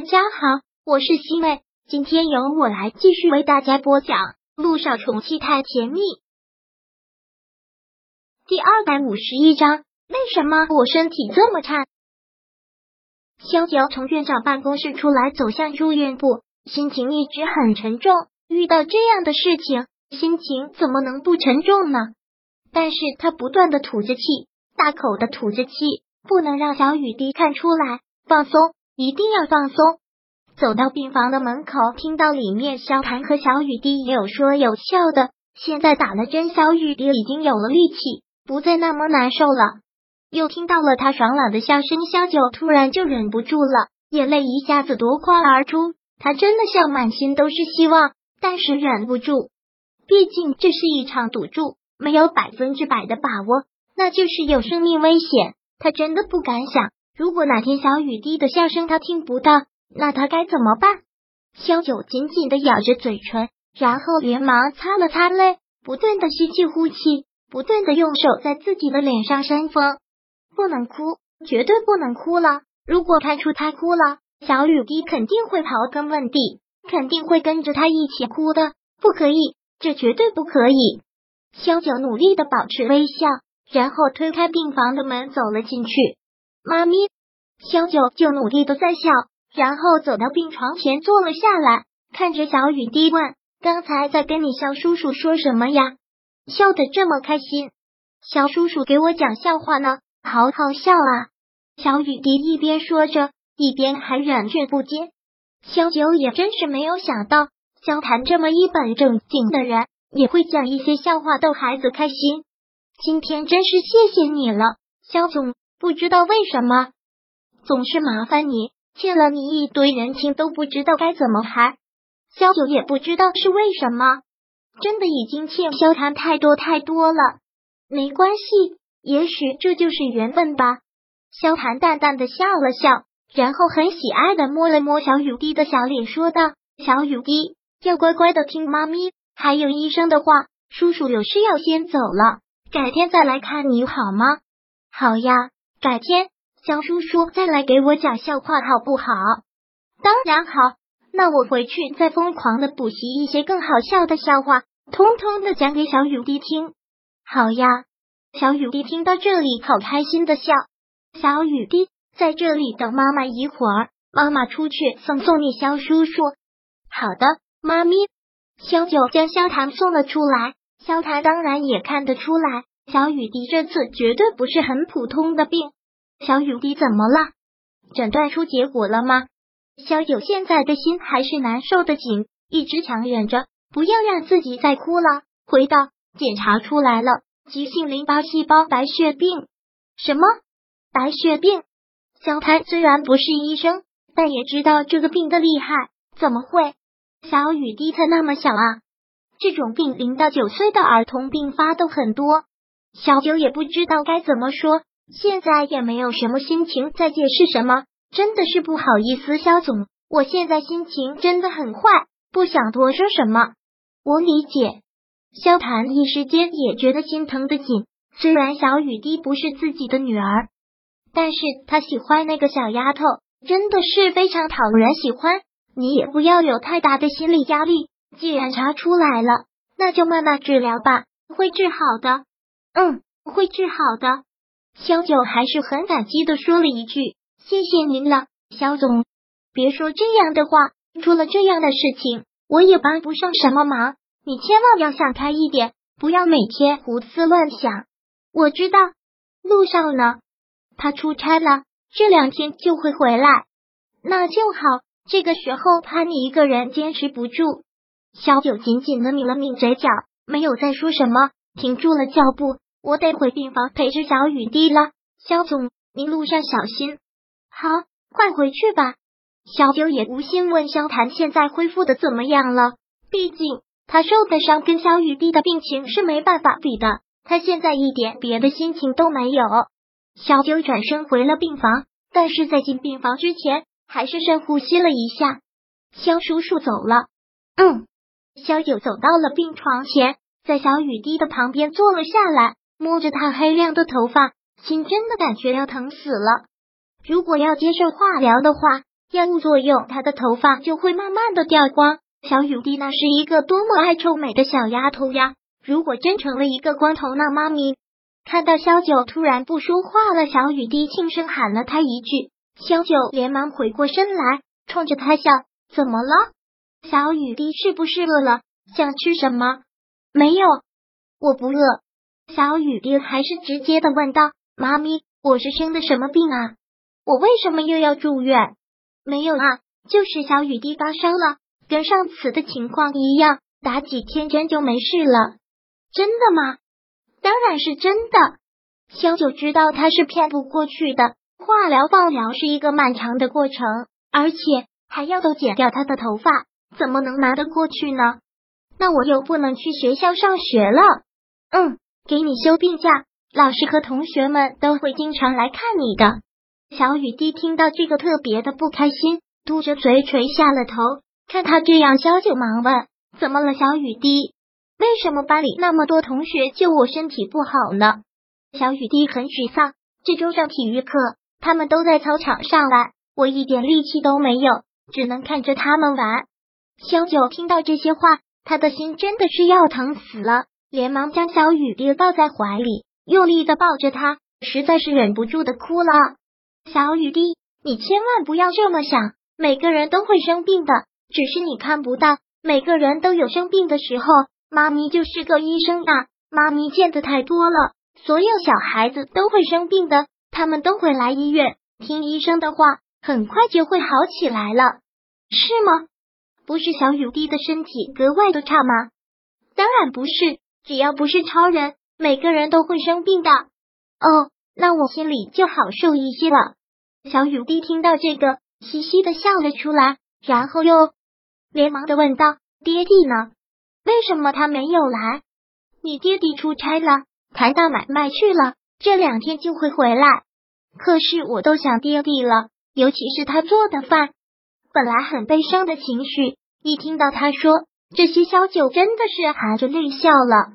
大家好，我是西妹，今天由我来继续为大家播讲《路上宠妻太甜蜜》第二百五十一章。为什么我身体这么差？萧九从院长办公室出来，走向住院部，心情一直很沉重。遇到这样的事情，心情怎么能不沉重呢？但是他不断的吐着气，大口的吐着气，不能让小雨滴看出来，放松。一定要放松。走到病房的门口，听到里面萧谭和小雨滴有说有笑的。现在打了针，小雨滴已经有了力气，不再那么难受了。又听到了他爽朗的笑声，萧九突然就忍不住了，眼泪一下子夺眶而出。他真的笑满心都是希望，但是忍不住。毕竟这是一场赌注，没有百分之百的把握，那就是有生命危险。他真的不敢想。如果哪天小雨滴的笑声他听不到，那他该怎么办？萧九紧紧的咬着嘴唇，然后连忙擦了擦泪，不断的吸气呼气，不断的用手在自己的脸上扇风。不能哭，绝对不能哭了！如果看出他哭了，小雨滴肯定会刨根问底，肯定会跟着他一起哭的。不可以，这绝对不可以！萧九努力的保持微笑，然后推开病房的门走了进去。妈咪，萧九就努力的在笑，然后走到病床前坐了下来，看着小雨滴问：“刚才在跟你肖叔叔说什么呀？笑得这么开心？肖叔叔给我讲笑话呢，好好笑啊！”小雨滴一边说着，一边还忍俊不接。萧九也真是没有想到，萧谈这么一本正经的人，也会讲一些笑话逗孩子开心。今天真是谢谢你了，萧总。不知道为什么总是麻烦你，欠了你一堆人情都不知道该怎么还。萧九也不知道是为什么，真的已经欠萧谈太多太多了。没关系，也许这就是缘分吧。萧谈淡淡的笑了笑，然后很喜爱的摸了摸小雨滴的小脸，说道：“小雨滴要乖乖的听妈咪，还有医生的话。叔叔有事要先走了，改天再来看你好吗？”“好呀。”改天，肖叔叔再来给我讲笑话，好不好？当然好。那我回去再疯狂的补习一些更好笑的笑话，通通的讲给小雨滴听。好呀，小雨滴听到这里，好开心的笑。小雨滴在这里等妈妈一会儿，妈妈出去送送你，肖叔叔。好的，妈咪。肖九将肖谈送了出来，肖谈当然也看得出来。小雨滴这次绝对不是很普通的病。小雨滴怎么了？诊断出结果了吗？小九现在的心还是难受的紧，一直强忍着不要让自己再哭了。回到检查出来了，急性淋巴细胞白血病。什么白血病？小谭虽然不是医生，但也知道这个病的厉害。怎么会？小雨滴才那么小啊！这种病零到九岁的儿童并发都很多。小九也不知道该怎么说，现在也没有什么心情再解释什么，真的是不好意思，肖总，我现在心情真的很坏，不想多说什么。我理解。萧谭一时间也觉得心疼的紧，虽然小雨滴不是自己的女儿，但是他喜欢那个小丫头，真的是非常讨人喜欢。你也不要有太大的心理压力，既然查出来了，那就慢慢治疗吧，会治好的。嗯，会治好的。萧九还是很感激的说了一句：“谢谢您了，萧总。”别说这样的话，出了这样的事情，我也帮不上什么忙。你千万要想开一点，不要每天胡思乱想。我知道，路上呢，他出差了，这两天就会回来。那就好。这个时候怕你一个人坚持不住。萧九紧紧的抿了抿嘴角，没有再说什么。停住了脚步，我得回病房陪着小雨滴了。肖总，您路上小心。好，快回去吧。小九也无心问肖谭现在恢复的怎么样了，毕竟他受的伤跟小雨滴的病情是没办法比的。他现在一点别的心情都没有。小九转身回了病房，但是在进病房之前，还是深呼吸了一下。肖叔叔走了。嗯，肖九走到了病床前。在小雨滴的旁边坐了下来，摸着她黑亮的头发，心真的感觉要疼死了。如果要接受化疗的话，药物作用，她的头发就会慢慢的掉光。小雨滴那是一个多么爱臭美的小丫头呀！如果真成了一个光头，那妈咪看到萧九突然不说话了，小雨滴轻声喊了他一句，萧九连忙回过身来，冲着他笑：“怎么了？小雨滴是不是饿了？想吃什么？”“没有，我不饿。”小雨滴还是直接的问道：“妈咪，我是生的什么病啊？我为什么又要住院？”“没有啊，就是小雨滴发烧了。”跟上次的情况一样，打几天针就没事了。真的吗？当然是真的。萧九知道他是骗不过去的。化疗、放疗是一个漫长的过程，而且还要都剪掉他的头发，怎么能拿得过去呢？那我又不能去学校上学了。嗯，给你休病假，老师和同学们都会经常来看你的。小雨滴听到这个特别的不开心，嘟着嘴垂下了头。看他这样，萧九忙问：“怎么了，小雨滴？为什么班里那么多同学就我身体不好呢？”小雨滴很沮丧。这周上体育课，他们都在操场上玩，我一点力气都没有，只能看着他们玩。萧九听到这些话，他的心真的是要疼死了，连忙将小雨滴抱在怀里，用力的抱着他，实在是忍不住的哭了。小雨滴，你千万不要这么想，每个人都会生病的。只是你看不到，每个人都有生病的时候。妈咪就是个医生啊，妈咪见的太多了。所有小孩子都会生病的，他们都会来医院听医生的话，很快就会好起来了，是吗？不是小雨滴的身体格外的差吗？当然不是，只要不是超人，每个人都会生病的。哦，那我心里就好受一些了。小雨滴听到这个，嘻嘻的笑了出来，然后又。连忙的问道：“爹地呢？为什么他没有来？你爹地出差了，谈大买卖去了，这两天就会回来。可是我都想爹地了，尤其是他做的饭。本来很悲伤的情绪，一听到他说这些，小九真的是含着泪笑了。”